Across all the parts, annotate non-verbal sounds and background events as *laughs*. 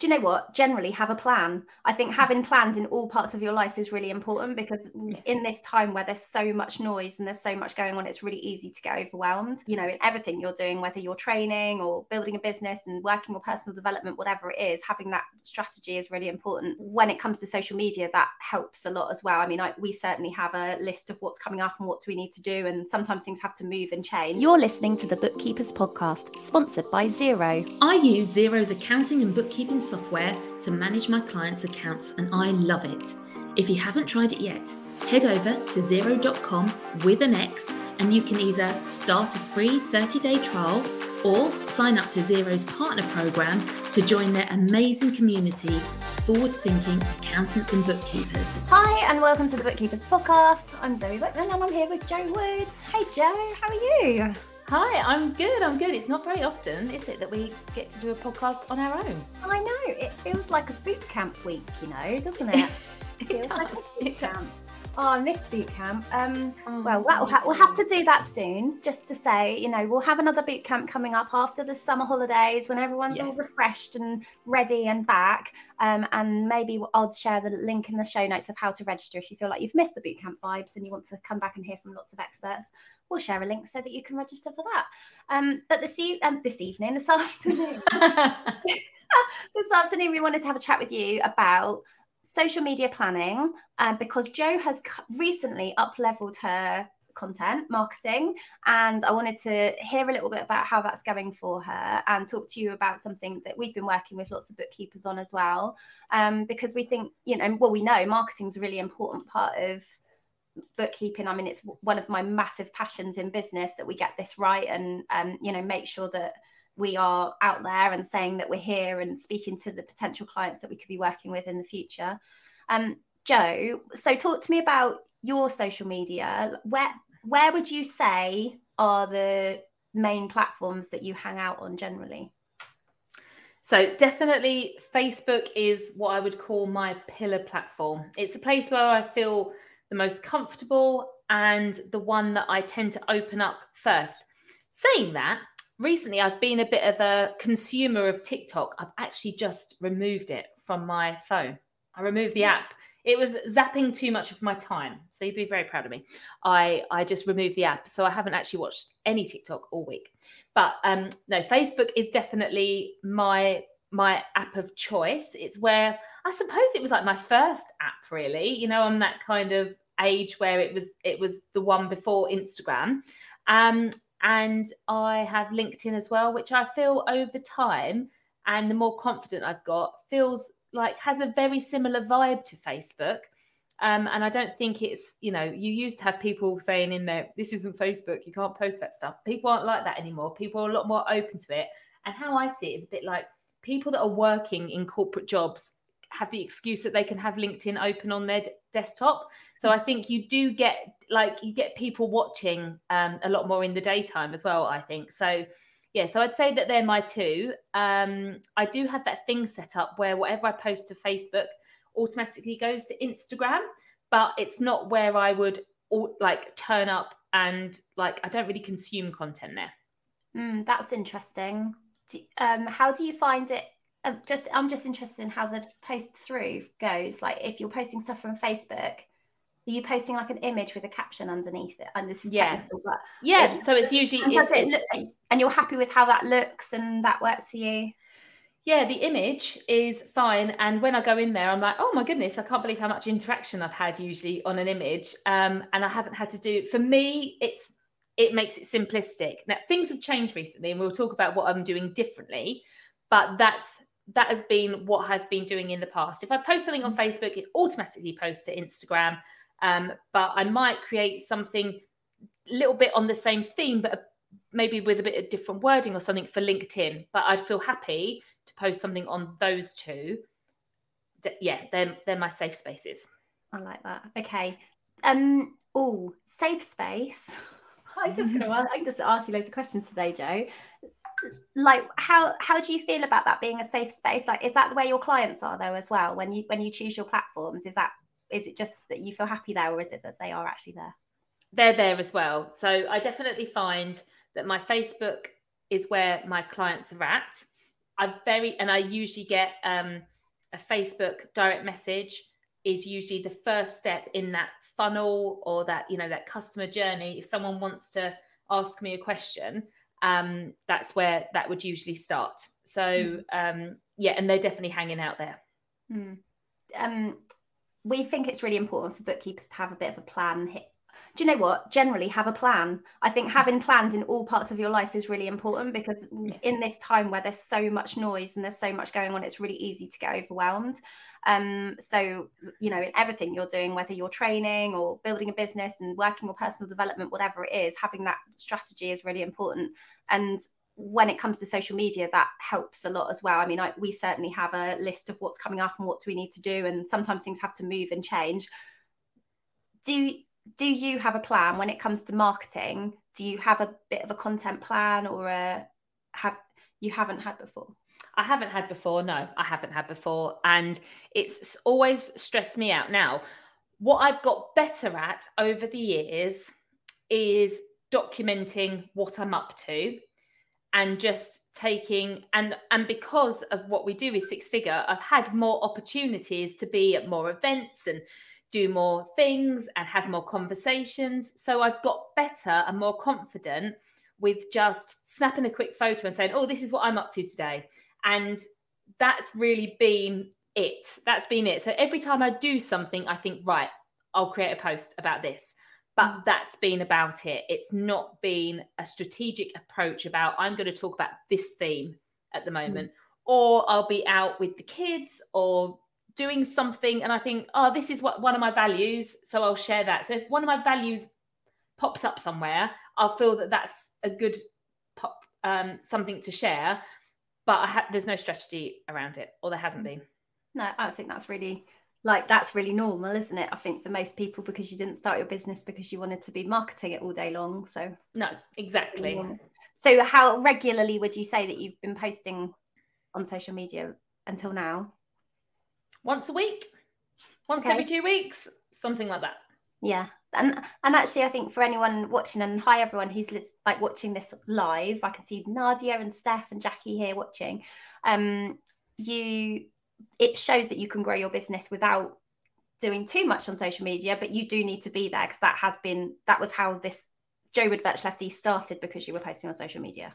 do you know what? Generally, have a plan. I think mm-hmm. having plans in all parts of your life is really important because in this time where there's so much noise and there's so much going on, it's really easy to get overwhelmed. You know, in everything you're doing, whether you're training or building a business and working or personal development, whatever it is, having that strategy is really important. When it comes to social media, that helps a lot as well. I mean, I, we certainly have a list of what's coming up and what do we need to do, and sometimes things have to move and change. You're listening to the Bookkeepers Podcast, sponsored by Xero. I use Xero's accounting and bookkeeping software to manage my clients' accounts, and I love it. If you haven't tried it yet, head over to xero.com with an X and you can either start a free 30 day trial or sign up to Xero's partner program to join their amazing community of forward thinking accountants and bookkeepers. Hi, and welcome to the Bookkeepers Podcast. I'm Zoe Whitman and I'm here with Jo Woods. Hey, Jo, how are you? Hi, I'm good. I'm good. It's not very often, is it, that we get to do a podcast on our own? I know. It feels like a boot camp week, you know, doesn't it? *laughs* it feels does. like a boot camp. Oh, I miss boot camp. Um, Oh, well, that will ha- we'll have to do that soon. Just to say, you know, we'll have another boot camp coming up after the summer holidays when everyone's all refreshed and ready and back. Um, and maybe I'll share the link in the show notes of how to register if you feel like you've missed the boot camp vibes and you want to come back and hear from lots of experts. We'll share a link so that you can register for that. Um, but this, e- um, this evening, this *laughs* afternoon, *laughs* *laughs* this afternoon we wanted to have a chat with you about social media planning uh, because joe has recently up leveled her content marketing and i wanted to hear a little bit about how that's going for her and talk to you about something that we've been working with lots of bookkeepers on as well um, because we think you know well we know marketing is a really important part of bookkeeping. I mean it's one of my massive passions in business that we get this right and um, you know make sure that we are out there and saying that we're here and speaking to the potential clients that we could be working with in the future. Um, Jo, so talk to me about your social media. Where where would you say are the main platforms that you hang out on generally? So definitely Facebook is what I would call my pillar platform. It's a place where I feel the most comfortable and the one that I tend to open up first. Saying that, recently I've been a bit of a consumer of TikTok. I've actually just removed it from my phone. I removed the app. It was zapping too much of my time. So you'd be very proud of me. I I just removed the app. So I haven't actually watched any TikTok all week. But um no, Facebook is definitely my my app of choice. It's where I suppose it was like my first app really. You know, I'm that kind of age where it was it was the one before Instagram. Um and I have LinkedIn as well, which I feel over time and the more confident I've got feels like has a very similar vibe to Facebook. Um, and I don't think it's, you know, you used to have people saying in there, this isn't Facebook, you can't post that stuff. People aren't like that anymore. People are a lot more open to it. And how I see it is a bit like people that are working in corporate jobs have the excuse that they can have LinkedIn open on their d- desktop. So I think you do get like you get people watching um, a lot more in the daytime as well. I think so. Yeah, so I'd say that they're my two. Um, I do have that thing set up where whatever I post to Facebook automatically goes to Instagram, but it's not where I would like turn up and like I don't really consume content there. Mm, that's interesting. Do, um, how do you find it? Just I'm just interested in how the post through goes. Like if you're posting stuff from Facebook, are you posting like an image with a caption underneath it? And this is Yeah. Yeah, It- so it's usually and, it's, does it it's- look, and you're happy with how that looks and that works for you. Yeah, the image is fine. And when I go in there, I'm like, oh my goodness, I can't believe how much interaction I've had usually on an image. Um, and I haven't had to do for me, it's it makes it simplistic. Now things have changed recently, and we'll talk about what I'm doing differently, but that's that has been what I've been doing in the past. If I post something on Facebook, it automatically posts to Instagram. Um, but I might create something a little bit on the same theme, but maybe with a bit of different wording or something for LinkedIn. But I'd feel happy to post something on those two. D- yeah, they're they're my safe spaces. I like that. Okay. Um. Oh, safe space. *laughs* I'm just gonna. *laughs* I can just ask you loads of questions today, Jo. Like, how how do you feel about that being a safe space? Like, is that way your clients are though as well? When you when you choose your platforms, is that is it just that you feel happy there, or is it that they are actually there? They're there as well. So I definitely find that my Facebook is where my clients are at. I very and I usually get um, a Facebook direct message is usually the first step in that funnel or that you know that customer journey. If someone wants to ask me a question, um, that's where that would usually start. So mm. um, yeah, and they're definitely hanging out there. Mm. Um, we think it's really important for bookkeepers to have a bit of a plan do you know what? Generally have a plan. I think having plans in all parts of your life is really important because in this time where there's so much noise and there's so much going on it's really easy to get overwhelmed. Um so you know in everything you're doing whether you're training or building a business and working or personal development whatever it is having that strategy is really important. And when it comes to social media that helps a lot as well. I mean I, we certainly have a list of what's coming up and what do we need to do and sometimes things have to move and change. Do do you have a plan when it comes to marketing? Do you have a bit of a content plan or a have you haven't had before? I haven't had before. No, I haven't had before. And it's always stressed me out. Now, what I've got better at over the years is documenting what I'm up to and just taking and and because of what we do is six figure i've had more opportunities to be at more events and do more things and have more conversations. So I've got better and more confident with just snapping a quick photo and saying, oh, this is what I'm up to today. And that's really been it. That's been it. So every time I do something, I think, right, I'll create a post about this. But mm. that's been about it. It's not been a strategic approach about, I'm going to talk about this theme at the mm. moment. Mm. Or I'll be out with the kids or doing something and I think, oh, this is what one of my values, so I'll share that. So if one of my values pops up somewhere, I'll feel that that's a good pop, um, something to share. But ha- there's no strategy around it, or there hasn't been. No, I think that's really like that's really normal, isn't it? I think for most people because you didn't start your business because you wanted to be marketing it all day long. So no, exactly. So how regularly would you say that you've been posting on social media until now? Once a week, once okay. every two weeks, something like that. Yeah. And and actually, I think for anyone watching, and hi everyone who's like watching this live, I can see Nadia and Steph and Jackie here watching. Um, you, it shows that you can grow your business without doing too much on social media, but you do need to be there because that has been that was how this Jo Wood Virtual FD started because you were posting on social media.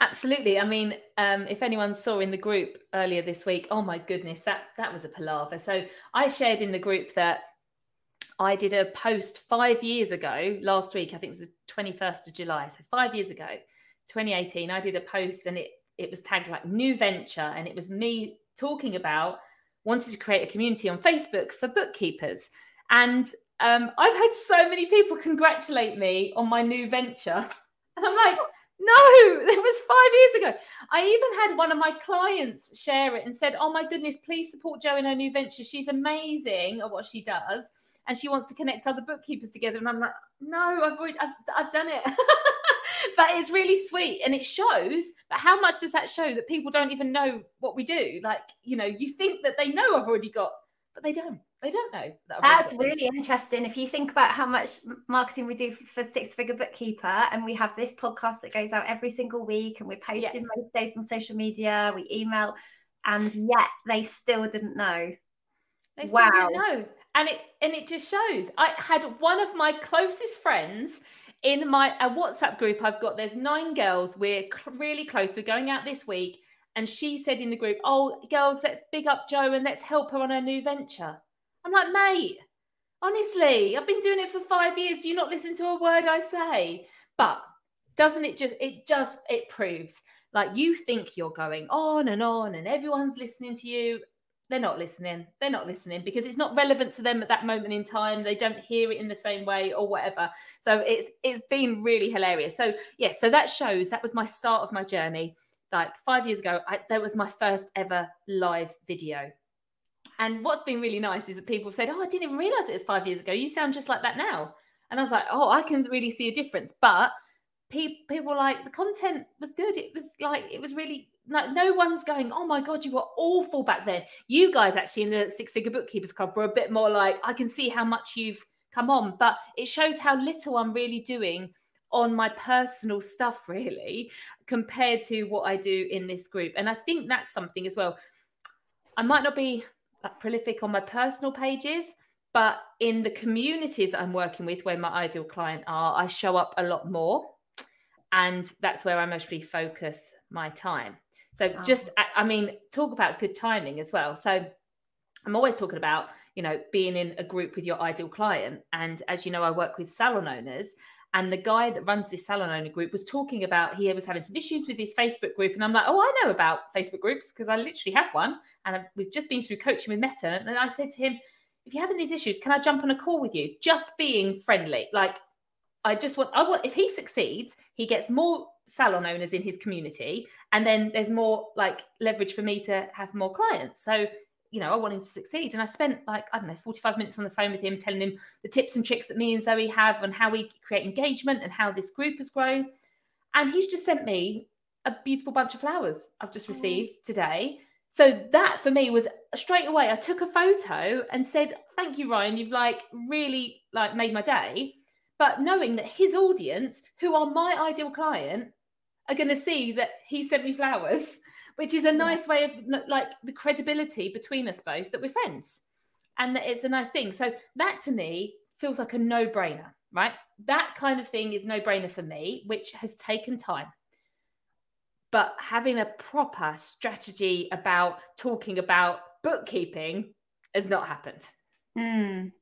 Absolutely. I mean, um, if anyone saw in the group earlier this week, oh my goodness, that that was a palaver. So I shared in the group that I did a post five years ago, last week. I think it was the twenty first of July, so five years ago, 2018. I did a post and it it was tagged like new venture, and it was me talking about wanted to create a community on Facebook for bookkeepers, and um, I've had so many people congratulate me on my new venture, *laughs* and I'm like no, *laughs* it was five years ago. I even had one of my clients share it and said, Oh my goodness, please support Jo in her new venture. She's amazing at what she does. And she wants to connect other bookkeepers together. And I'm like, No, I've already, I've, I've done it. *laughs* but it's really sweet and it shows. But how much does that show that people don't even know what we do? Like, you know, you think that they know I've already got, but they don't they don't know. That That's really interesting. If you think about how much marketing we do for Six Figure Bookkeeper, and we have this podcast that goes out every single week, and we're posting yeah. most days on social media, we email, and yet they still didn't know. They still wow. didn't know, and it and it just shows. I had one of my closest friends in my a WhatsApp group. I've got there's nine girls. We're cl- really close. We're going out this week. And she said in the group, Oh, girls, let's big up Jo and let's help her on her new venture. I'm like, mate, honestly, I've been doing it for five years. Do you not listen to a word I say? But doesn't it just, it just, it proves like you think you're going on and on and everyone's listening to you. They're not listening. They're not listening because it's not relevant to them at that moment in time. They don't hear it in the same way or whatever. So it's it's been really hilarious. So yes, so that shows that was my start of my journey. Like five years ago, I, that was my first ever live video and what's been really nice is that people have said, Oh, I didn't even realize it was five years ago. You sound just like that now. And I was like, Oh, I can really see a difference. But pe- people like the content was good. It was like, it was really like no one's going, Oh my God, you were awful back then. You guys actually in the Six Figure Bookkeepers Club were a bit more like, I can see how much you've come on. But it shows how little I'm really doing on my personal stuff really compared to what I do in this group. And I think that's something as well. I might not be prolific on my personal pages, but in the communities that I'm working with, where my ideal client are, I show up a lot more. And that's where I mostly focus my time. So oh. just, I mean, talk about good timing as well. So I'm always talking about, you know, being in a group with your ideal client. And as you know, I work with salon owners. And the guy that runs this salon owner group was talking about he was having some issues with his Facebook group. And I'm like, oh, I know about Facebook groups because I literally have one. And we've just been through coaching with Meta. And I said to him, if you're having these issues, can I jump on a call with you? Just being friendly. Like, I just want, I want, if he succeeds, he gets more salon owners in his community. And then there's more like leverage for me to have more clients. So, you know, I want him to succeed. And I spent like, I don't know, 45 minutes on the phone with him, telling him the tips and tricks that me and Zoe have and how we create engagement and how this group has grown. And he's just sent me a beautiful bunch of flowers I've just oh. received today. So that for me was straight away. I took a photo and said, "Thank you, Ryan. You've like really like made my day." But knowing that his audience, who are my ideal client, are going to see that he sent me flowers, which is a nice way of like the credibility between us both that we're friends, and that it's a nice thing. So that to me feels like a no-brainer, right? That kind of thing is no-brainer for me, which has taken time but having a proper strategy about talking about bookkeeping has not happened. Mm.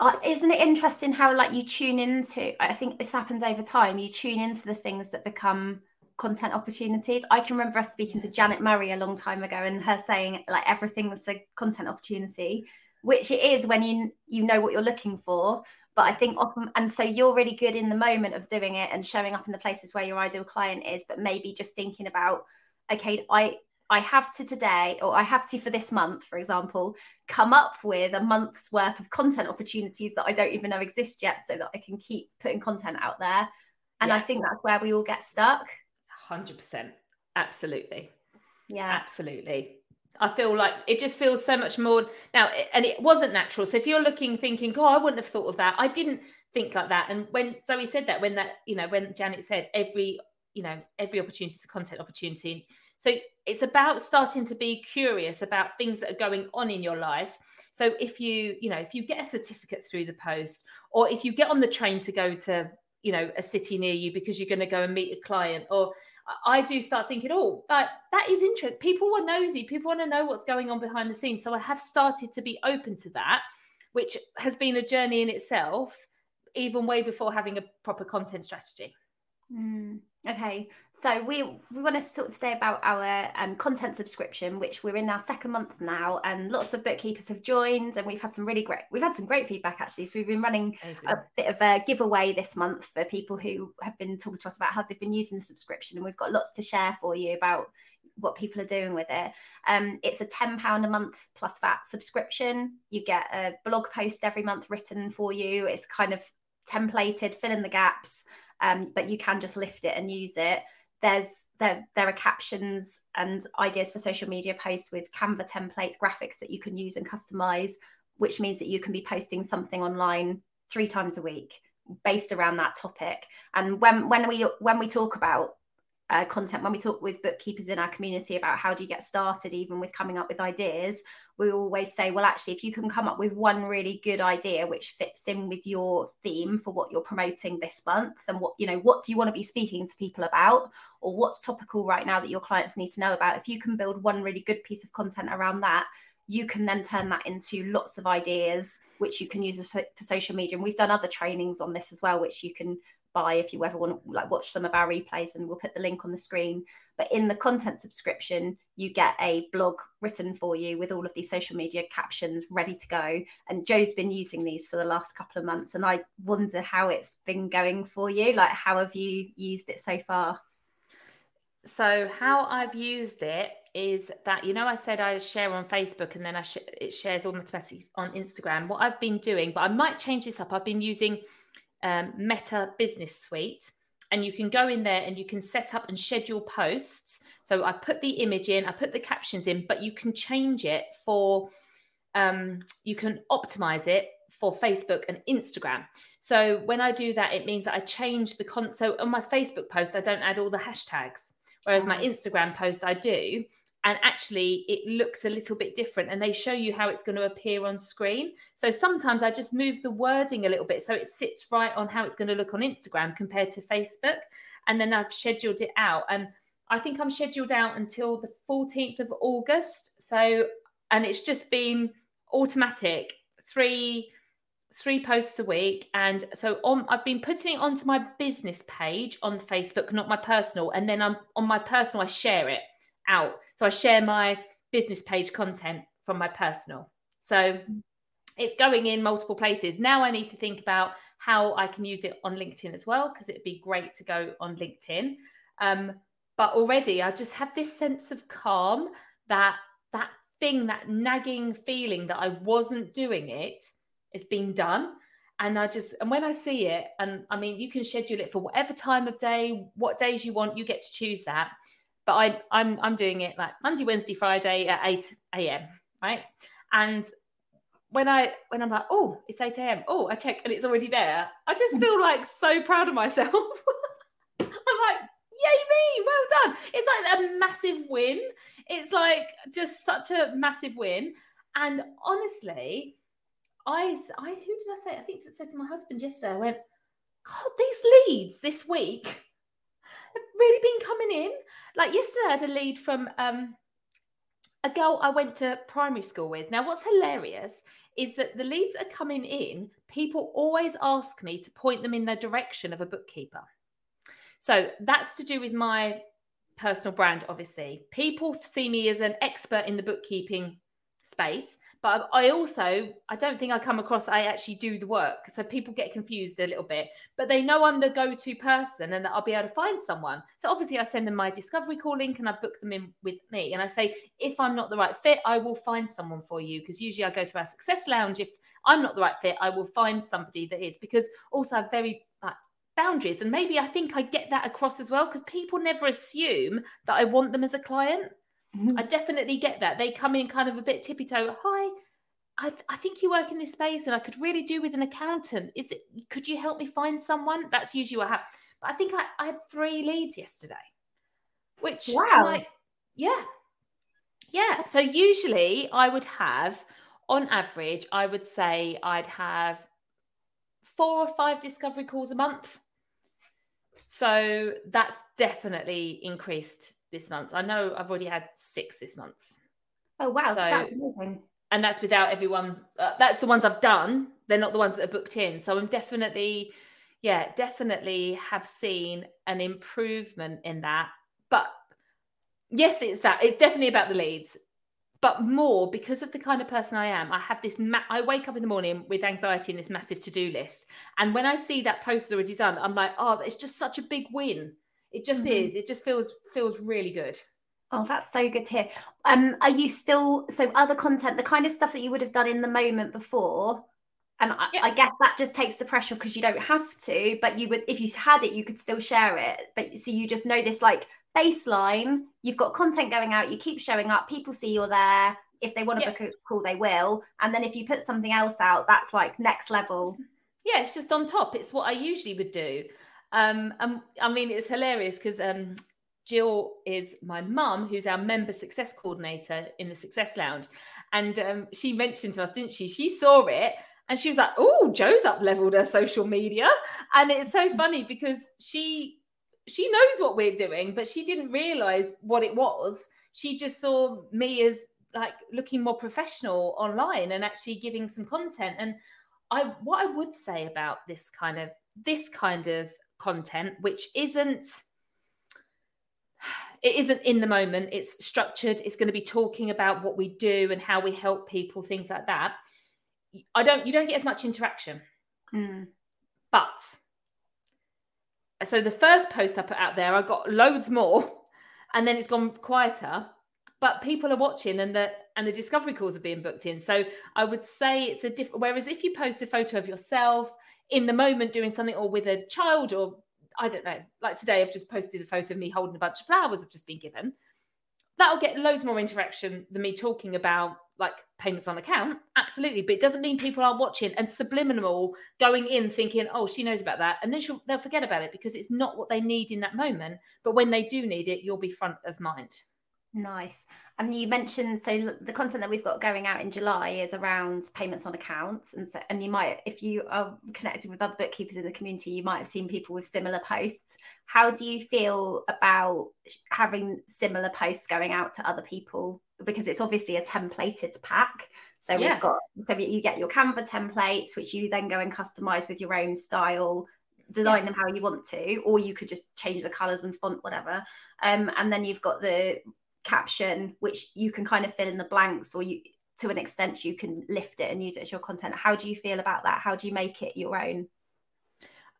Uh, isn't it interesting how like you tune into i think this happens over time you tune into the things that become content opportunities i can remember us speaking to janet murray a long time ago and her saying like everything's a content opportunity which it is when you you know what you're looking for but I think often, and so you're really good in the moment of doing it and showing up in the places where your ideal client is, but maybe just thinking about, okay, I I have to today, or I have to for this month, for example, come up with a month's worth of content opportunities that I don't even know exist yet, so that I can keep putting content out there. And yeah. I think that's where we all get stuck. Hundred percent, absolutely. Yeah, absolutely. I feel like it just feels so much more now, and it wasn't natural. So if you're looking, thinking, "Oh, I wouldn't have thought of that," I didn't think like that. And when Zoe said that, when that, you know, when Janet said every, you know, every opportunity is a content opportunity. So it's about starting to be curious about things that are going on in your life. So if you, you know, if you get a certificate through the post, or if you get on the train to go to, you know, a city near you because you're going to go and meet a client, or I do start thinking, oh, that that is interesting. People are nosy. People want to know what's going on behind the scenes. So I have started to be open to that, which has been a journey in itself, even way before having a proper content strategy. Mm. Okay, so we we want to talk today about our um, content subscription, which we're in our second month now, and lots of bookkeepers have joined, and we've had some really great we've had some great feedback actually. So we've been running a bit of a giveaway this month for people who have been talking to us about how they've been using the subscription, and we've got lots to share for you about what people are doing with it. Um, it's a ten pound a month plus VAT subscription. You get a blog post every month written for you. It's kind of templated, fill in the gaps um, but you can just lift it and use it. There's there there are captions and ideas for social media posts with Canva templates, graphics that you can use and customize, which means that you can be posting something online three times a week based around that topic. And when when we when we talk about uh, content when we talk with bookkeepers in our community about how do you get started even with coming up with ideas we always say well actually if you can come up with one really good idea which fits in with your theme for what you're promoting this month and what you know what do you want to be speaking to people about or what's topical right now that your clients need to know about if you can build one really good piece of content around that you can then turn that into lots of ideas which you can use for, for social media. And we've done other trainings on this as well which you can buy if you ever want to like watch some of our replays and we'll put the link on the screen. But in the content subscription you get a blog written for you with all of these social media captions ready to go. And joe's been using these for the last couple of months and i wonder how it's been going for you. Like how have you used it so far? So how i've used it is that you know i said i share on facebook and then i sh- it shares automatically on instagram. What i've been doing but i might change this up. I've been using um, Meta Business Suite. And you can go in there and you can set up and schedule posts. So I put the image in, I put the captions in, but you can change it for, um, you can optimize it for Facebook and Instagram. So when I do that, it means that I change the con. So on my Facebook post, I don't add all the hashtags, whereas my Instagram post I do. And actually, it looks a little bit different, and they show you how it's going to appear on screen. So sometimes I just move the wording a little bit so it sits right on how it's going to look on Instagram compared to Facebook. And then I've scheduled it out. And I think I'm scheduled out until the 14th of August. So, and it's just been automatic three three posts a week and so on i've been putting it onto my business page on facebook not my personal and then i'm on my personal i share it out so i share my business page content from my personal so it's going in multiple places now i need to think about how i can use it on linkedin as well because it'd be great to go on linkedin um, but already i just have this sense of calm that that thing, that nagging feeling that I wasn't doing it, is being done. And I just, and when I see it, and I mean, you can schedule it for whatever time of day, what days you want, you get to choose that. But I, I'm, I'm doing it like Monday, Wednesday, Friday at 8 a.m. Right. And when I, when I'm like, oh, it's 8 a.m. Oh, I check and it's already there. I just feel like so proud of myself. *laughs* I'm like, yay me, well done. It's like a massive win. It's like just such a massive win. And honestly, I, I who did I say? I think I said to my husband yesterday, I went, God, these leads this week really been coming in. Like yesterday, I had a lead from um, a girl I went to primary school with. Now, what's hilarious is that the leads that are coming in, people always ask me to point them in the direction of a bookkeeper. So that's to do with my personal brand, obviously. People see me as an expert in the bookkeeping space, but I also, I don't think I come across, I actually do the work. So people get confused a little bit, but they know I'm the go to person and that I'll be able to find someone. So obviously, I send them my discovery call link and I book them in with me. And I say, if I'm not the right fit, I will find someone for you. Because usually I go to our success lounge. If I'm not the right fit, I will find somebody that is. Because also, I'm very boundaries. And maybe I think I get that across as well because people never assume that I want them as a client. Mm-hmm. I definitely get that. They come in kind of a bit tippy toe. Hi, I, I, think you work in this space and I could really do with an accountant. Is it, could you help me find someone? That's usually what happens. But I think I, I had three leads yesterday, which, wow. Like, yeah. Yeah. So usually I would have, on average, I would say I'd have four or five discovery calls a month. So that's definitely increased this month. I know I've already had six this month. Oh wow, so, that's. And that's without everyone. Uh, that's the ones I've done. They're not the ones that are booked in. So I'm definitely, yeah, definitely have seen an improvement in that. But yes, it's that. It's definitely about the leads but more because of the kind of person I am, I have this. Ma- I wake up in the morning with anxiety and this massive to do list. And when I see that post is already done, I'm like, oh, it's just such a big win. It just mm-hmm. is. It just feels feels really good. Oh, that's so good to hear. Um, are you still so other content, the kind of stuff that you would have done in the moment before? And I, yeah. I guess that just takes the pressure because you don't have to, but you would if you had it, you could still share it. But so you just know this like baseline, you've got content going out, you keep showing up, people see you're there. If they want to yeah. book a call, they will. And then if you put something else out, that's like next level. Yeah, it's just on top. It's what I usually would do. Um, and I mean, it's hilarious because um, Jill is my mum, who's our member success coordinator in the Success Lounge. And um, she mentioned to us, didn't she? She saw it and she was like, Oh, Jo's up leveled her social media. And it's so funny because she she knows what we're doing, but she didn't realize what it was. She just saw me as like looking more professional online and actually giving some content. And I what I would say about this kind of this kind of content, which isn't it isn't in the moment, it's structured, it's going to be talking about what we do and how we help people, things like that. I don't you don't get as much interaction. Mm. But so the first post I put out there, I got loads more, and then it's gone quieter. But people are watching, and the and the discovery calls are being booked in. So I would say it's a different. Whereas if you post a photo of yourself in the moment doing something, or with a child, or I don't know, like today I've just posted a photo of me holding a bunch of flowers I've just been given. that'll get loads more interaction than me talking about like payments on account absolutely but it doesn't mean people are watching and subliminal going in thinking oh she knows about that and then they'll forget about it because it's not what they need in that moment but when they do need it you'll be front of mind Nice. And you mentioned so the content that we've got going out in July is around payments on accounts, and so and you might, if you are connected with other bookkeepers in the community, you might have seen people with similar posts. How do you feel about having similar posts going out to other people? Because it's obviously a templated pack. So yeah. we've got so you get your Canva templates, which you then go and customize with your own style design yeah. them how you want to or you could just change the colors and font whatever um, and then you've got the caption which you can kind of fill in the blanks or you to an extent you can lift it and use it as your content. How do you feel about that? How do you make it your own?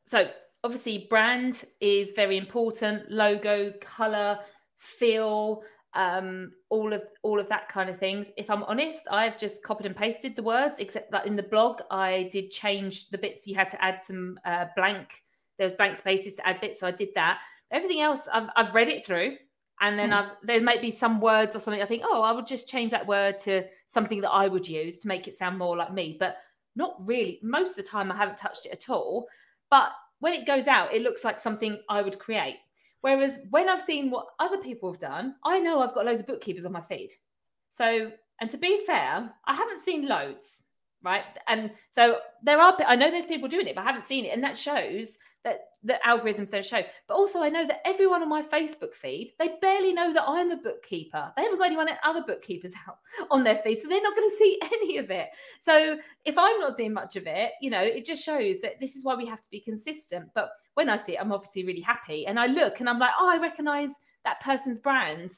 So obviously brand is very important. Logo color feel um, all of all of that kind of things. If i'm honest i've just copied and pasted the words except that in the blog i did change the bits. You had to add some uh, blank there was blank spaces to add bits so i did that. Everything else I've, I've read it through and then mm. I've there might be some words or something I think oh I would just change that word to something that I would use to make it sound more like me but not really most of the time I haven't touched it at all but when it goes out it looks like something I would create. Whereas when I've seen what other people have done I know I've got loads of bookkeepers on my feed. So and to be fair I haven't seen loads right? And so there are I know there's people doing it but I haven't seen it. And that shows that the algorithms don't show. But also, I know that everyone on my Facebook feed, they barely know that I'm a bookkeeper. They haven't got anyone other bookkeepers *laughs* out on their feed, so they're not going to see *laughs* any of it. So if I'm not seeing much of it, you know, it just shows that this is why we have to be consistent. But when I see it, I'm obviously really happy, and I look and I'm like, oh, I recognise that person's brand.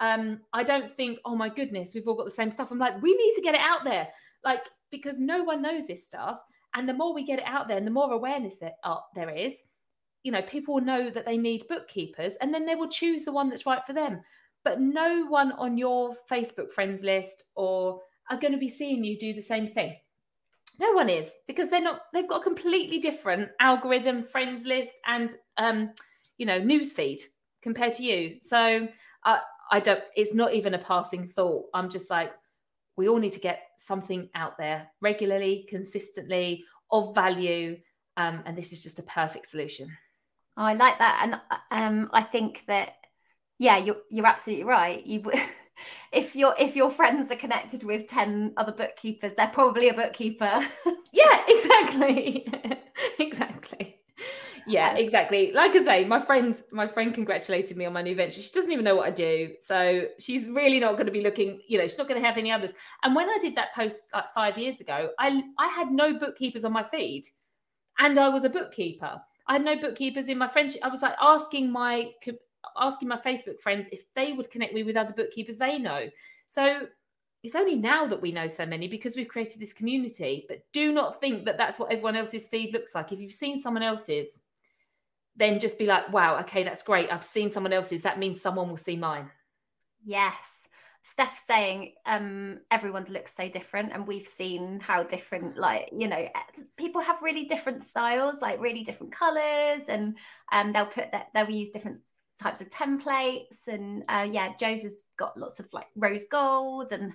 Um, I don't think, oh my goodness, we've all got the same stuff. I'm like, we need to get it out there, like because no one knows this stuff and the more we get it out there and the more awareness that uh, there is, you know, people will know that they need bookkeepers and then they will choose the one that's right for them. But no one on your Facebook friends list or are going to be seeing you do the same thing. No one is because they're not, they've got a completely different algorithm, friends list, and, um, you know, news feed compared to you. So uh, I don't, it's not even a passing thought. I'm just like, we all need to get something out there regularly, consistently, of value. Um, and this is just a perfect solution. Oh, I like that, and um, I think that yeah, you're you're absolutely right. You *laughs* if your if your friends are connected with ten other bookkeepers, they're probably a bookkeeper. *laughs* yeah, exactly, *laughs* exactly yeah exactly. Like i say my friend my friend congratulated me on my new venture. She doesn't even know what i do. So she's really not going to be looking you know she's not going to have any others. And when i did that post like five years ago i i had no bookkeepers on my feed. And i was a bookkeeper. I had no bookkeepers in my friendship. I was like asking my asking my facebook friends if they would connect me with other bookkeepers they know. So it's only now that we know so many because we've created this community. But do not think that that's what everyone else's feed looks like. If you've seen someone else's then just be like, wow, okay, that's great. I've seen someone else's. That means someone will see mine. Yes. Steph saying um, everyone's looks so different, and we've seen how different, like you know, people have really different styles, like really different colors, and um, they'll put that they'll use different types of templates, and uh, yeah, Jo's has got lots of like rose gold and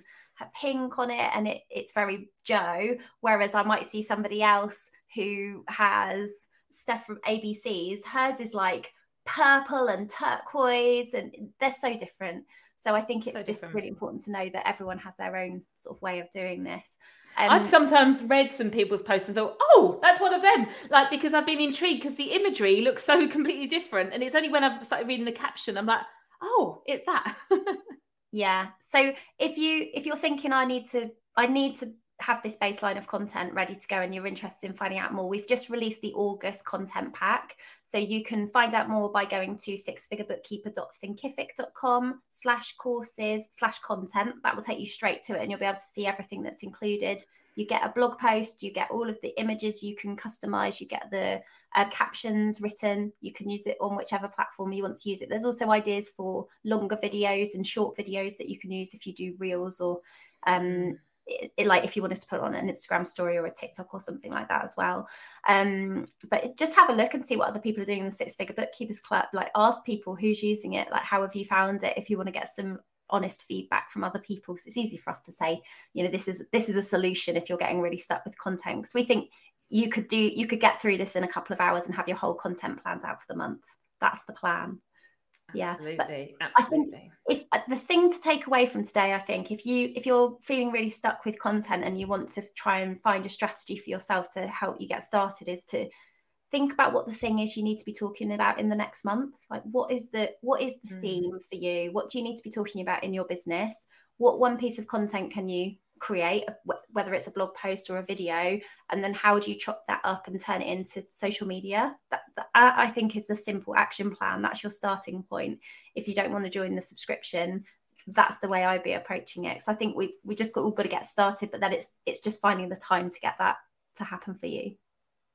pink on it, and it, it's very Jo. Whereas I might see somebody else who has Steph from ABC's, hers is like purple and turquoise, and they're so different. So I think it's so just really important to know that everyone has their own sort of way of doing this. Um, I've sometimes read some people's posts and thought, oh, that's one of them. Like, because I've been intrigued because the imagery looks *laughs* so completely different. And it's only when I've started reading the caption, I'm like, oh, it's that. *laughs* yeah. So if you if you're thinking I need to I need to have this baseline of content ready to go and you're interested in finding out more, we've just released the August content pack. So you can find out more by going to sixfigurebookkeeper.thinkific.com slash courses slash content. That will take you straight to it and you'll be able to see everything that's included. You get a blog post, you get all of the images you can customize, you get the uh, captions written. You can use it on whichever platform you want to use it. There's also ideas for longer videos and short videos that you can use if you do reels or um, it, it, like if you wanted to put on an Instagram story or a TikTok or something like that as well. Um, but just have a look and see what other people are doing in the Six Figure Bookkeepers Club. Like ask people who's using it, like how have you found it? If you want to get some honest feedback from other people. So it's easy for us to say, you know, this is this is a solution if you're getting really stuck with content. Because we think you could do you could get through this in a couple of hours and have your whole content planned out for the month. That's the plan. Absolutely, yeah, absolutely. I think if uh, the thing to take away from today, I think if you if you're feeling really stuck with content and you want to try and find a strategy for yourself to help you get started, is to think about what the thing is you need to be talking about in the next month. Like, what is the what is the mm. theme for you? What do you need to be talking about in your business? What one piece of content can you create, whether it's a blog post or a video, and then how do you chop that up and turn it into social media? That, that I think is the simple action plan. That's your starting point. If you don't want to join the subscription, that's the way I'd be approaching it. So I think we we just got, all got to get started, but then it's it's just finding the time to get that to happen for you.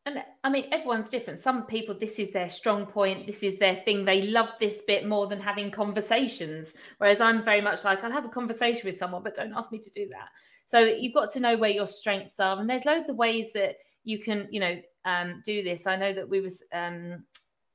And I mean, everyone's different. Some people, this is their strong point. This is their thing. They love this bit more than having conversations. Whereas I'm very much like, I'll have a conversation with someone, but don't ask me to do that. So you've got to know where your strengths are. And there's loads of ways that you can, you know, um, do this. I know that we was um,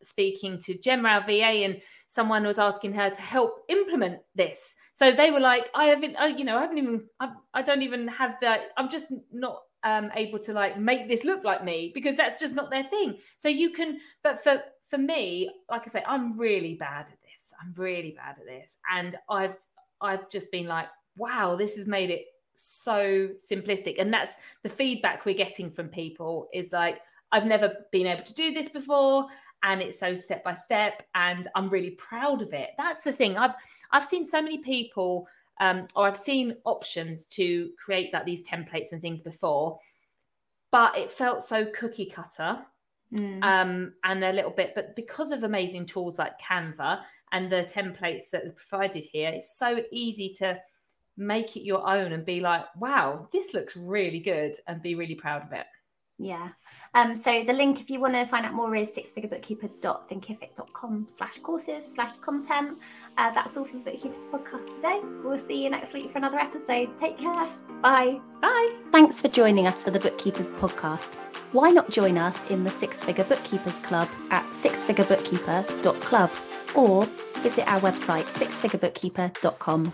speaking to Gemma, our VA, and someone was asking her to help implement this. So they were like, I haven't, oh, you know, I haven't even, I, I don't even have that. I'm just not um, able to like make this look like me because that's just not their thing. So you can, but for for me, like I say, I'm really bad at this. I'm really bad at this, and I've I've just been like, wow, this has made it so simplistic, and that's the feedback we're getting from people is like, I've never been able to do this before and it's so step by step and i'm really proud of it that's the thing i've i've seen so many people um, or I've seen options to create like these templates and things before, but it felt so cookie cutter. Mm. Um, and a little bit, but because of amazing tools like Canva and the templates that are provided here, it's so easy to make it your own and be like, wow, this looks really good and be really proud of it. Yeah. Um, so the link, if you want to find out more, is sixfigurebookkeeper.thinkific.com slash courses slash content. Uh, that's all for the Bookkeepers podcast today. We'll see you next week for another episode. Take care. Bye. Bye. Thanks for joining us for the Bookkeepers podcast. Why not join us in the Six Figure Bookkeepers Club at sixfigurebookkeeper.club or visit our website sixfigurebookkeeper.com.